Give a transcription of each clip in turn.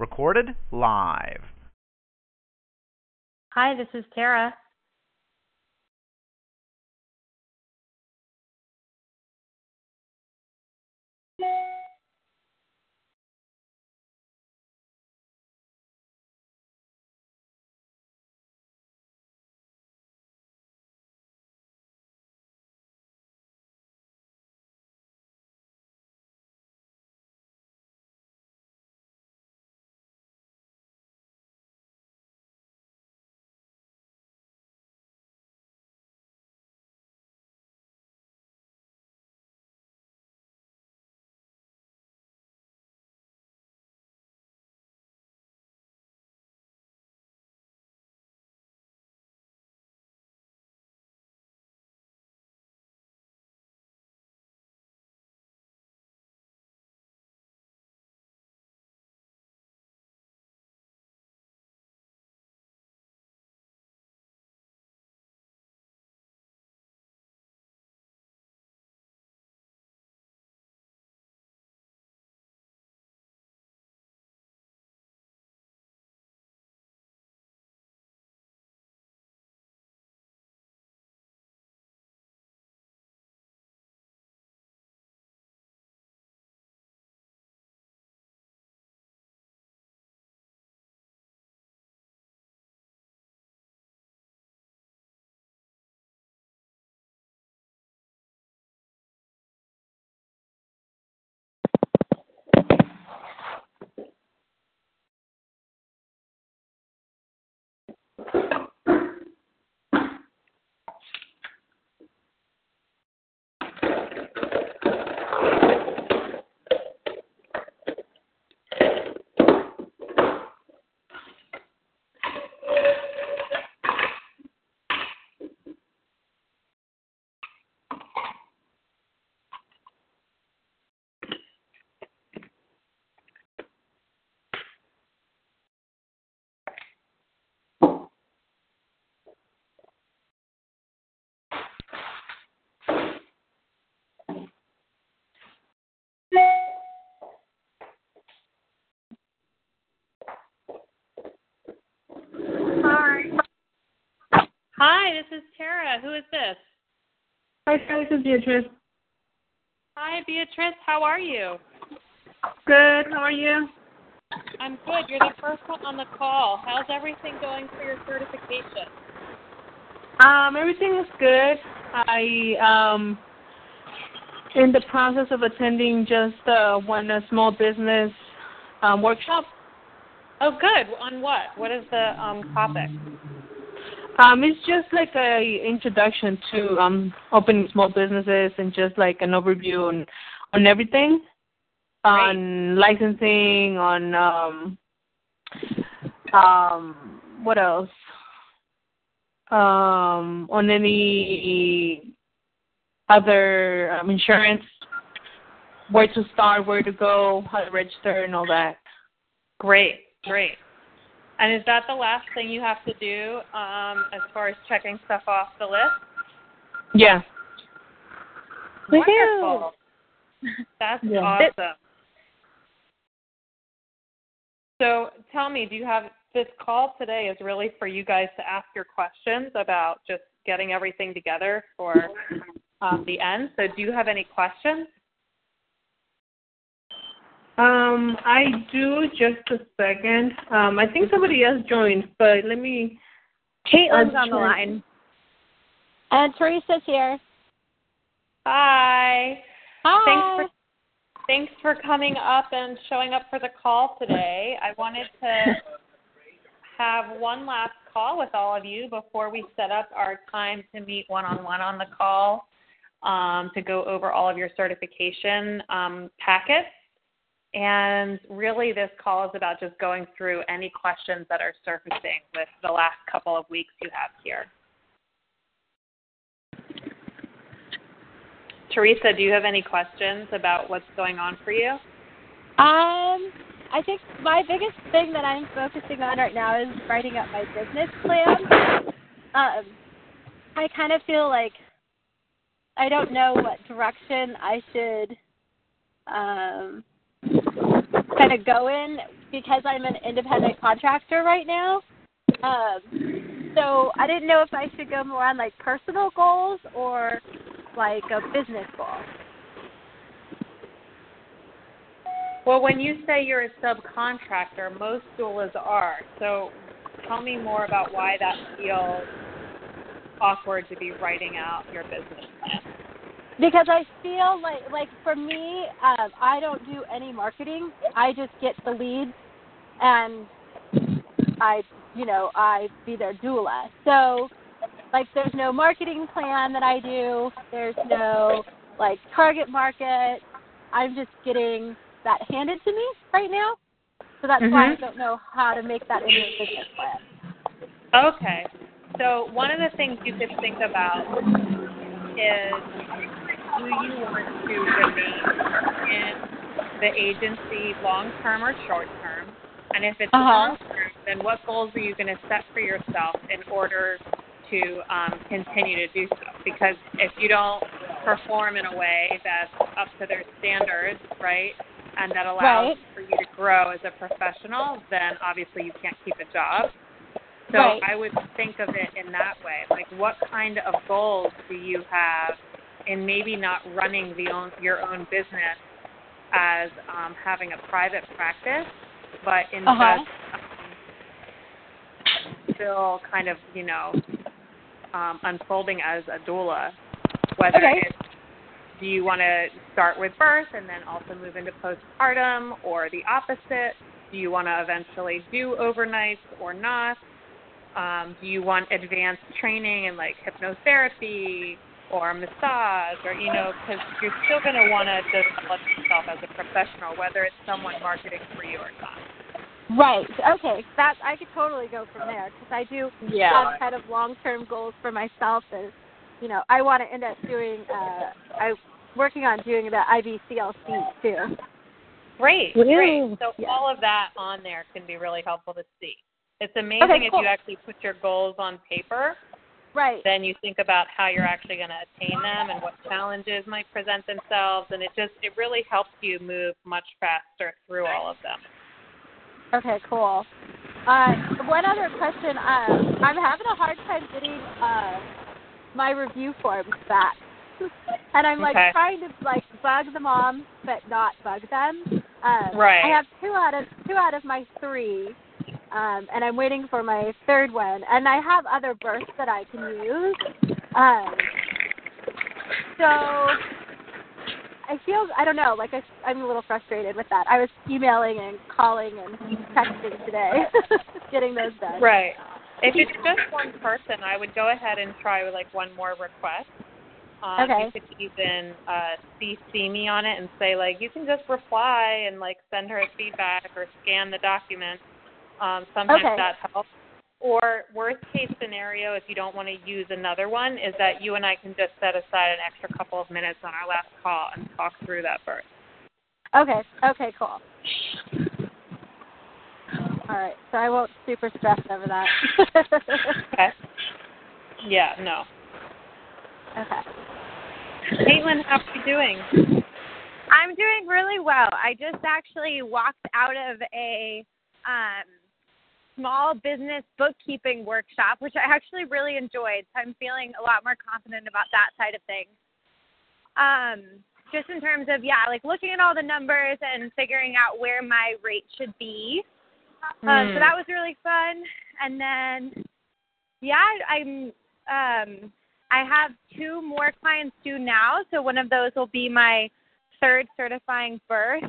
Recorded live. Hi, this is Tara. Is Tara. Who is this? Hi, Tara, this is Beatrice. Hi, Beatrice. How are you? Good. How are you? I'm good. You're the first one on the call. How's everything going for your certification? Um, everything is good. I um in the process of attending just uh, one uh, small business um, workshop. Oh, good. On what? What is the um, topic? Um, it's just like a introduction to um opening small businesses and just like an overview on on everything, on licensing, on um um what else? Um, on any other um, insurance, where to start, where to go, how to register, and all that. Great, great. And is that the last thing you have to do um, as far as checking stuff off the list? Yeah. Wonderful. That's Yeah. awesome. So tell me, do you have this call today is really for you guys to ask your questions about just getting everything together for um, the end. So do you have any questions? Um, I do just a second. Um, I think somebody else joined, but let me. Caitlin's uh, on the line. And Teresa's here. Hi. Hi. Thanks for thanks for coming up and showing up for the call today. I wanted to have one last call with all of you before we set up our time to meet one on one on the call. um, to go over all of your certification um, packets. And really, this call is about just going through any questions that are surfacing with the last couple of weeks you have here. Teresa, do you have any questions about what's going on for you? Um, I think my biggest thing that I'm focusing on right now is writing up my business plan. Um, I kind of feel like I don't know what direction I should um, kind of go in because I'm an independent contractor right now. Um, so I didn't know if I should go more on like personal goals or like a business goal. Well, when you say you're a subcontractor, most doulas are. So tell me more about why that feels awkward to be writing out your business plan. Because I feel like like for me, um, I don't do any marketing. I just get the leads, and I, you know, I be their doula. So, like, there's no marketing plan that I do. There's no like target market. I'm just getting that handed to me right now. So that's mm-hmm. why I don't know how to make that into a business plan. Okay. So one of the things you could think about is do you want to remain in the agency long term or short term? And if it's uh-huh. long term, then what goals are you going to set for yourself in order to um, continue to do so? Because if you don't perform in a way that's up to their standards, right, and that allows right. for you to grow as a professional, then obviously you can't keep a job. So right. I would think of it in that way. Like, what kind of goals do you have in maybe not running the own, your own business as um, having a private practice, but in uh-huh. just um, still kind of, you know, um, unfolding as a doula, whether okay. it's do you want to start with birth and then also move into postpartum or the opposite? Do you want to eventually do overnights or not? Um, do you want advanced training in like hypnotherapy or massage or, you know, because you're still going to want to develop yourself as a professional, whether it's someone marketing for you or not. Right. Okay. That I could totally go from there because I do yeah. have kind of long-term goals for myself. As you know, I want to end up doing. Uh, I working on doing the IBCLC too. Great, Woo. great. So yeah. all of that on there can be really helpful to see. It's amazing okay, if you actually put your goals on paper. Right. Then you think about how you're actually going to attain them and what challenges might present themselves, and it just it really helps you move much faster through all of them. Okay, cool. Uh, one other question. Uh, I'm having a hard time getting uh, my review forms back. and I'm like okay. trying to like bug the moms, but not bug them. Um, right. I have two out of two out of my three, um, and I'm waiting for my third one. And I have other births that I can use. Um, so I feel I don't know, like I, I'm a little frustrated with that. I was emailing and calling and texting today, getting those done. Right. If it's just one person, I would go ahead and try with like one more request. Um, okay. You could even uh, CC me on it and say like you can just reply and like send her a feedback or scan the document. Um, sometimes Okay. that helps. Or worst case scenario, if you don't want to use another one, is that you and I can just set aside an extra couple of minutes on our last call and talk through that first. Okay. Okay. Cool. All right. So I won't super stress over that. Okay. Yeah. No. Okay. Caitlin, how are you doing? I'm doing really well. I just actually walked out of a um, small business bookkeeping workshop, which I actually really enjoyed. So I'm feeling a lot more confident about that side of things. Um, just in terms of yeah, like looking at all the numbers and figuring out where my rate should be. Um, so Hmm. that was really fun. And then yeah, I'm um, I have two more clients due now. So one of those will be my third certifying birth,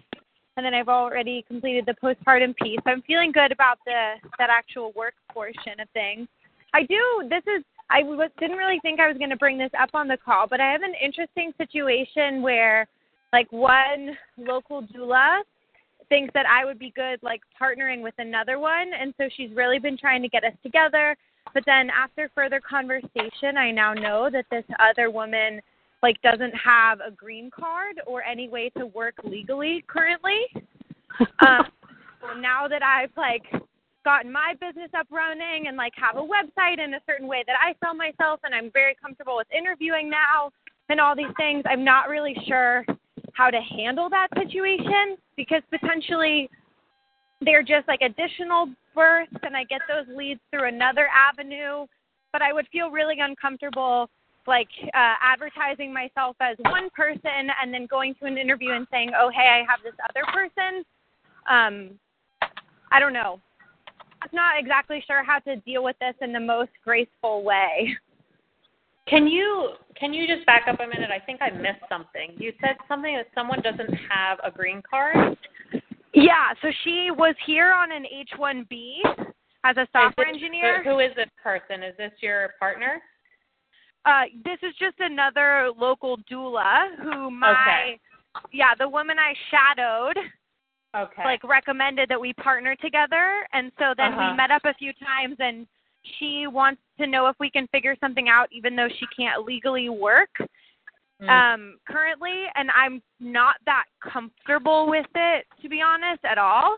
and then I've already completed the postpartum piece. I'm feeling good about the that actual work portion of things. I do. This is I w- didn't really think I was going to bring this up on the call, but I have an interesting situation where, like, one local doula thinks that I would be good, like, partnering with another one, and so she's really been trying to get us together. But then after further conversation, I now know that this other woman, like, doesn't have a green card or any way to work legally currently. um, so now that I've like gotten my business up running and like have a website in a certain way that I sell myself and I'm very comfortable with interviewing now and all these things, I'm not really sure how to handle that situation because potentially they're just like additional births and I get those leads through another avenue, but I would feel really uncomfortable like uh, advertising myself as one person and then going to an interview and saying, "Oh, hey, I have this other person." Um, I don't know. I'm not exactly sure how to deal with this in the most graceful way. Can you can you just back up a minute? I think I missed something. You said something that someone doesn't have a green card. Yeah, so she was here on an H-1B as a software Is this- engineer. Who is this person? Is this your partner? Uh, this is just another local doula who my Okay. yeah the woman I shadowed Okay. like recommended that we partner together and so then Uh-huh. we met up a few times and she wants to know if we can figure something out even though she can't legally work Mm. um currently and I'm not that comfortable with it to be honest at all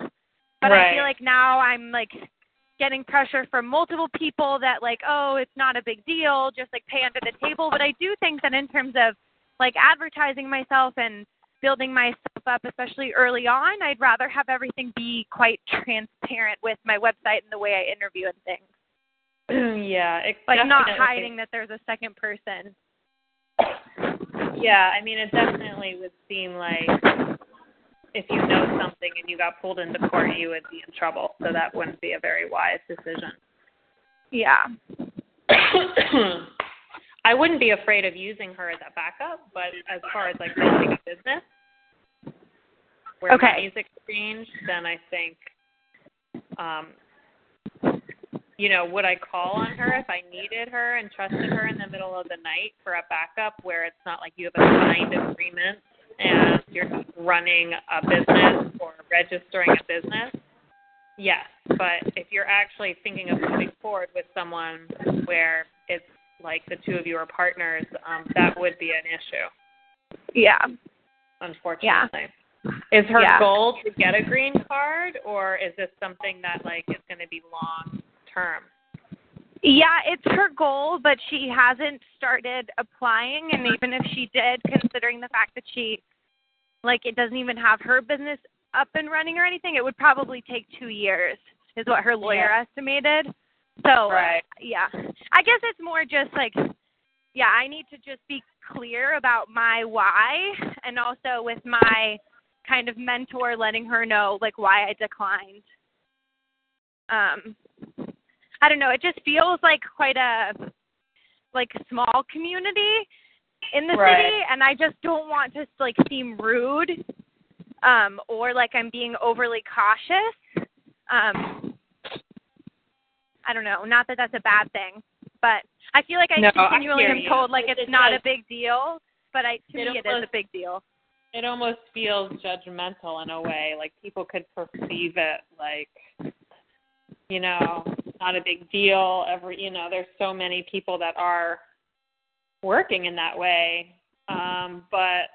but I feel like now I'm like getting pressure from multiple people that like oh it's not a big deal just like pay under the table but I do think that in terms of like advertising myself and building myself up especially early on I'd rather have everything be quite transparent with my website and the way I interview and things yeah. It like not hiding that there's a second person Yeah, I mean, it definitely would seem like if you know something and you got pulled into court, you would be in trouble. So that wouldn't be a very wise decision. yeah I wouldn't be afraid of using her as a backup, but as far as like building a business where Okay. money's exchanged, then I think, um, you know, would I call on her if I needed her and trusted her in the middle of the night for a backup where it's not like you have a signed agreement and you're running a business or registering a business? Yes, but if you're actually thinking of moving forward with someone where it's like the two of you are partners, um, that would be an issue, yeah unfortunately. Yeah. Is her Yeah. goal to get a green card, or is this something that like is going to be long term? Yeah, it's her goal, but she hasn't started applying. And even if she did, considering the fact that she, like, it doesn't even have her business up and running or anything, it would probably take two years, is what her lawyer Yeah. estimated. So, Right. yeah, I guess it's more just like, yeah, I need to just be clear about my why, and also with my kind of mentor letting her know like why I declined. Um, I don't know. It just feels like quite a like small community in the Right. city, and I just don't want to like seem rude, um, or like I'm being overly cautious. Um, I don't know. Not that that's a bad thing, but I feel like I No, continually hear am told like It- it's not does. a big deal, but I to It me it is a big deal. It almost feels judgmental in a way, like people could perceive it like, you know, not a big deal. Every, you know, there's so many people that are working in that way. Um, but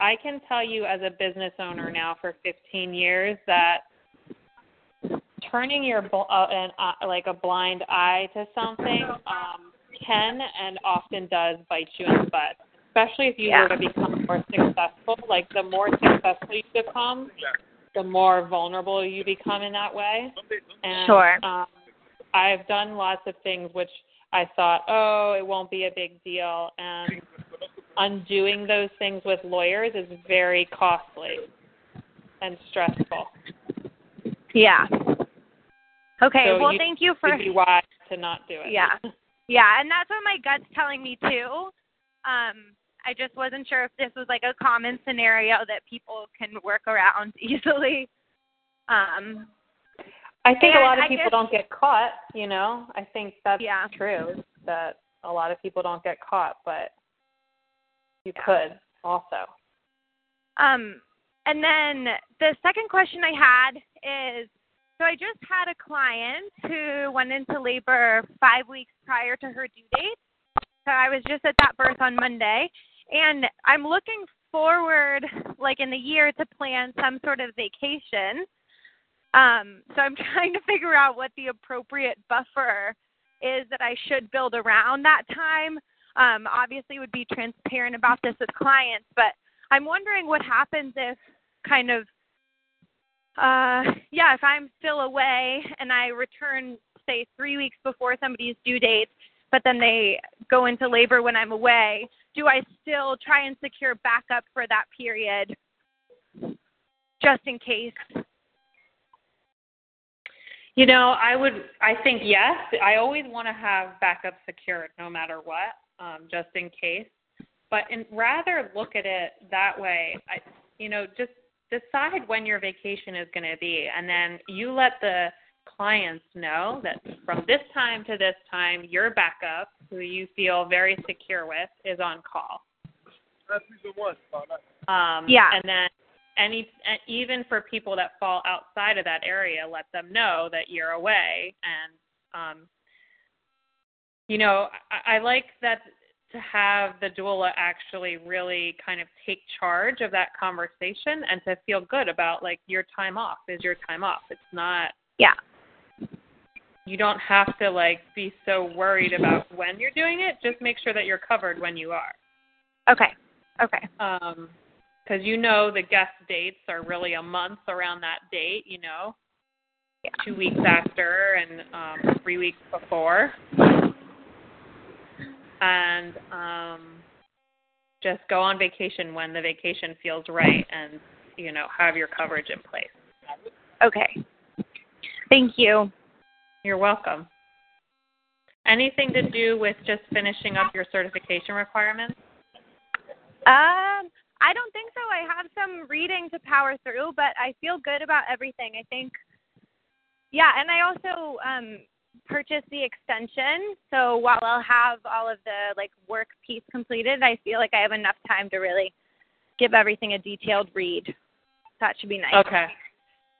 I can tell you as a business owner now for 15 years that turning your bl- uh, an, uh, like a blind eye to something um, can and often does bite you in the butt, especially if you Yeah. were to become more successful. Like the more successful you become, the more vulnerable you become in that way. And, Sure. Um, I've done lots of things which I thought, oh, it won't be a big deal, and undoing those things with lawyers is very costly and stressful. Yeah. Okay. So well, you thank you for be wise to not do it. Yeah. Yeah, and that's what my gut's telling me too. Um, I just wasn't sure if this was like a common scenario that people can work around easily. Um, I think a lot of I people guess- don't get caught. You know, I think that's Yeah. true. that a lot of people don't get caught, but you could also. Um, and then the second question I had is so I just had a client who went into labor five weeks prior to her due date. So I was just at that birth on Monday. And I'm looking forward, like in the year, to plan some sort of vacation. Um, so I'm trying to figure out what the appropriate buffer is that I should build around that time. Um, obviously, would be transparent about this with clients, but I'm wondering what happens if kind of uh yeah if i'm still away and i return say three weeks before somebody's due date but then they go into labor when i'm away do i still try and secure backup for that period just in case You know, I would. I think yes. I always want to have backup secured, no matter what, um, just in case. But in, rather look at it that way. I, you know, just decide when your vacation is going to be, and then you let the clients know that from this time to this time, your backup, who you feel very secure with, is on call. Um, Yeah. And then any even for people that fall outside of that area, let them know that you're away. And um, you know, I, I like that to have the doula actually really kind of take charge of that conversation and to feel good about like your time off is your time off. It's not yeah you don't have to like be so worried about when you're doing it. Just make sure that you're covered when you are. okay okay Um, because you know the guest dates are really a month around that date. You know, yeah. two weeks after and um, three weeks before, and um, just go on vacation when the vacation feels right, and you know have your coverage in place. okay thank you You're welcome. Anything to do with just finishing up your certification requirements? Um, I don't think so. I have some reading to power through, but I feel good about everything. I think, yeah, and I also um, purchased the extension. So while I'll have all of the like work piece completed, I feel like I have enough time to really give everything a detailed read. That should be nice. Okay.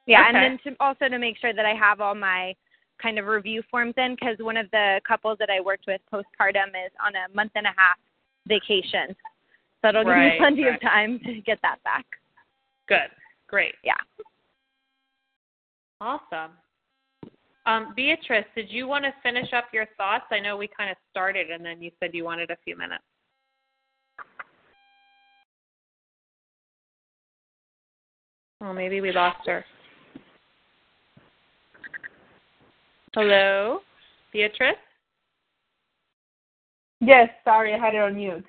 Yeah, Okay. and then to also to make sure that I have all my kind of review forms in because one of the couples that I worked with postpartum is on a month and a half vacation. So it'll give Right, me plenty right. of time to get that back. Good. Great. Yeah. Awesome. Um, Beatrice, did you want to finish up your thoughts? I know we kind of started and then you said you wanted a few minutes. Well, maybe we lost her. Hello, Beatrice? Yes, sorry, I had it on mute.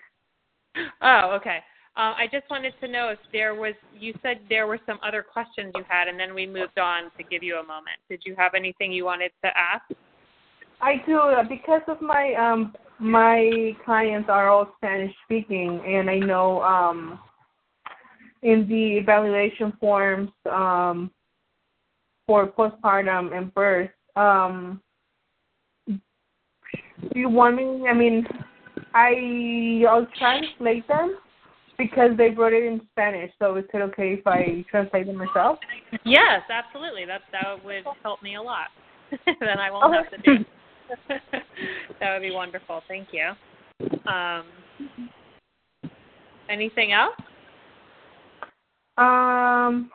Oh, okay. Uh, I just wanted to know if there was, you said there were some other questions you had, and then we moved on to give you a moment. Did you have anything you wanted to ask? I do uh, because of my um my clients are all Spanish speaking, and I know um in the evaluation forms um for postpartum and birth um do you want me? I mean, I I'll translate them because they wrote it in Spanish. So is it okay if I translate them myself? Yes, absolutely. That that would help me a lot. then I won't have to do. that would be wonderful. Thank you. Um, anything else? Um,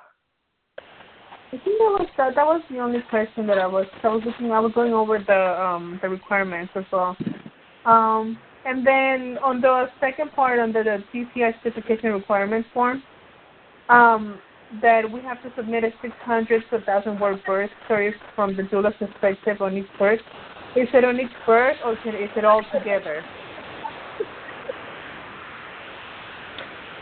I think that was that, that was the only question that I was I was looking I was going over the um the requirements as well. Um and then on the second part under the TCI certification requirements form, um that we have to submit a 600 to 1,000 word birth story from the doula's perspective on each birth. Is it on each birth or is it all together?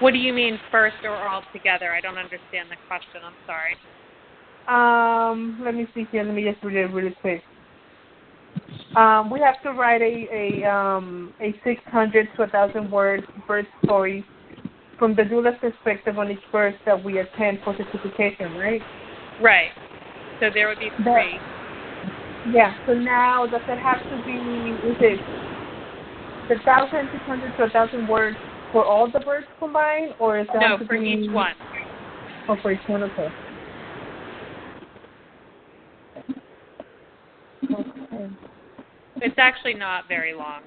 What do you mean first or all together? I don't understand the question. I'm sorry. Um, let me see here. Let me just read it really quick. Um, we have to write a a um a 600 to 1,000 word birth story from the doula's perspective on each birth that we attend for certification, right? Right. So there would be three. Yeah. So now, does it have to be? Is it the thousand six hundred to a thousand words for all the birds combined, or is that No, for be- each one. Oh, for each one. Okay. Okay. It's actually not very long.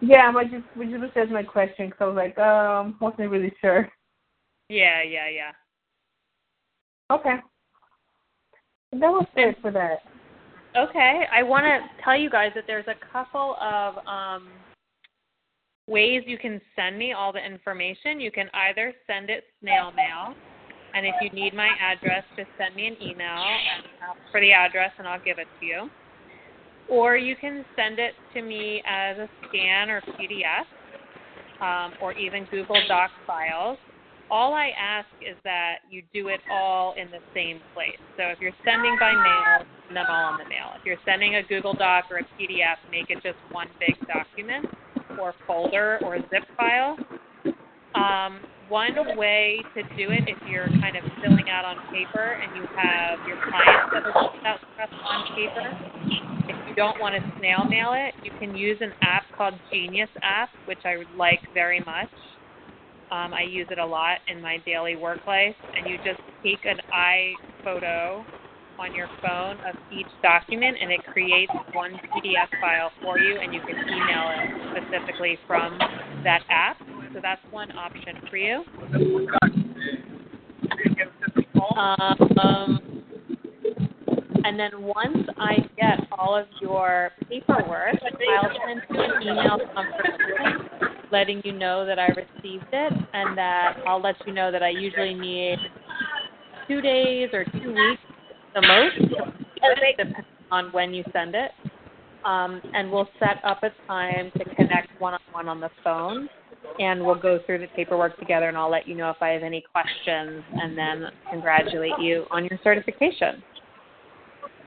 Yeah, I just we just says my question because I was like, um, wasn't really sure. Yeah, yeah, yeah. Okay. That was it for that. Okay, I want to tell you guys that there's a couple of um, ways you can send me all the information. You can either send it snail mail, and if you need my address, just send me an email ask for the address, and I'll give it to you. Or you can send it to me as a scan or PDF, um, or even Google Doc files. All I ask is that you do it all in the same place. So if you're sending by mail, send them all in the mail. If you're sending a Google Doc or a PDF, make it just one big document or folder or zip file. Um, one way to do it if you're kind of filling out on paper and you have your clients that are filled out on paper, if you don't want to snail mail it, you can use an app called Genius app, which I like very much. Um, I use it a lot in my daily work life, and you just take an eye photo on your phone of each document, and it creates one PDF file for you, and you can email it specifically from that app. So that's one option for you. Um, and then once I get all of your paperwork, I'll send you an email confirmation letting you know that I received it and that I'll let you know that I usually need two days or two weeks the most, depending on when you send it. Um, and we'll set up a time to connect one on one on the phone and we'll go through the paperwork together and I'll let you know if I have any questions and then congratulate you on your certification.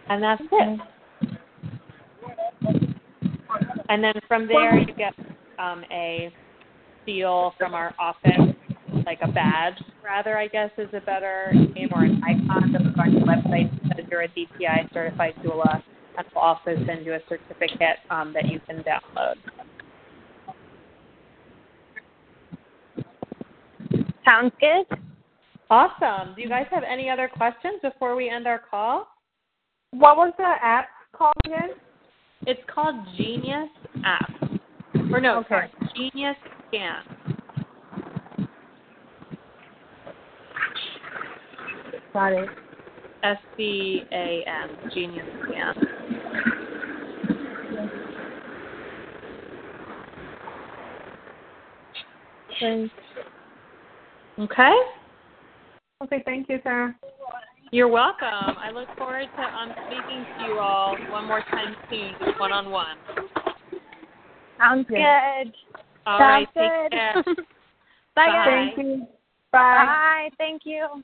And that's it. And then from there you get um, a seal from our office, like a badge, rather, I guess is a better name, or an icon to put on your website that you're a DPI certified doula. And we'll also send you a certificate um, that you can download. Sounds good. Awesome. Do you guys have any other questions before we end our call? What was the app called again? It's called Genius App. Or no, Okay. sorry, Genius Scan. Got it. S C A N, Genius Scan. Thanks. Okay. Okay, thank you, Sarah. You're welcome. I look forward to um, speaking to you all one more time soon, one on one. Sounds Yeah. good. All Sounds right, take care. good. Bye, Bye. guys. Thank you. Bye. Bye. Thank you.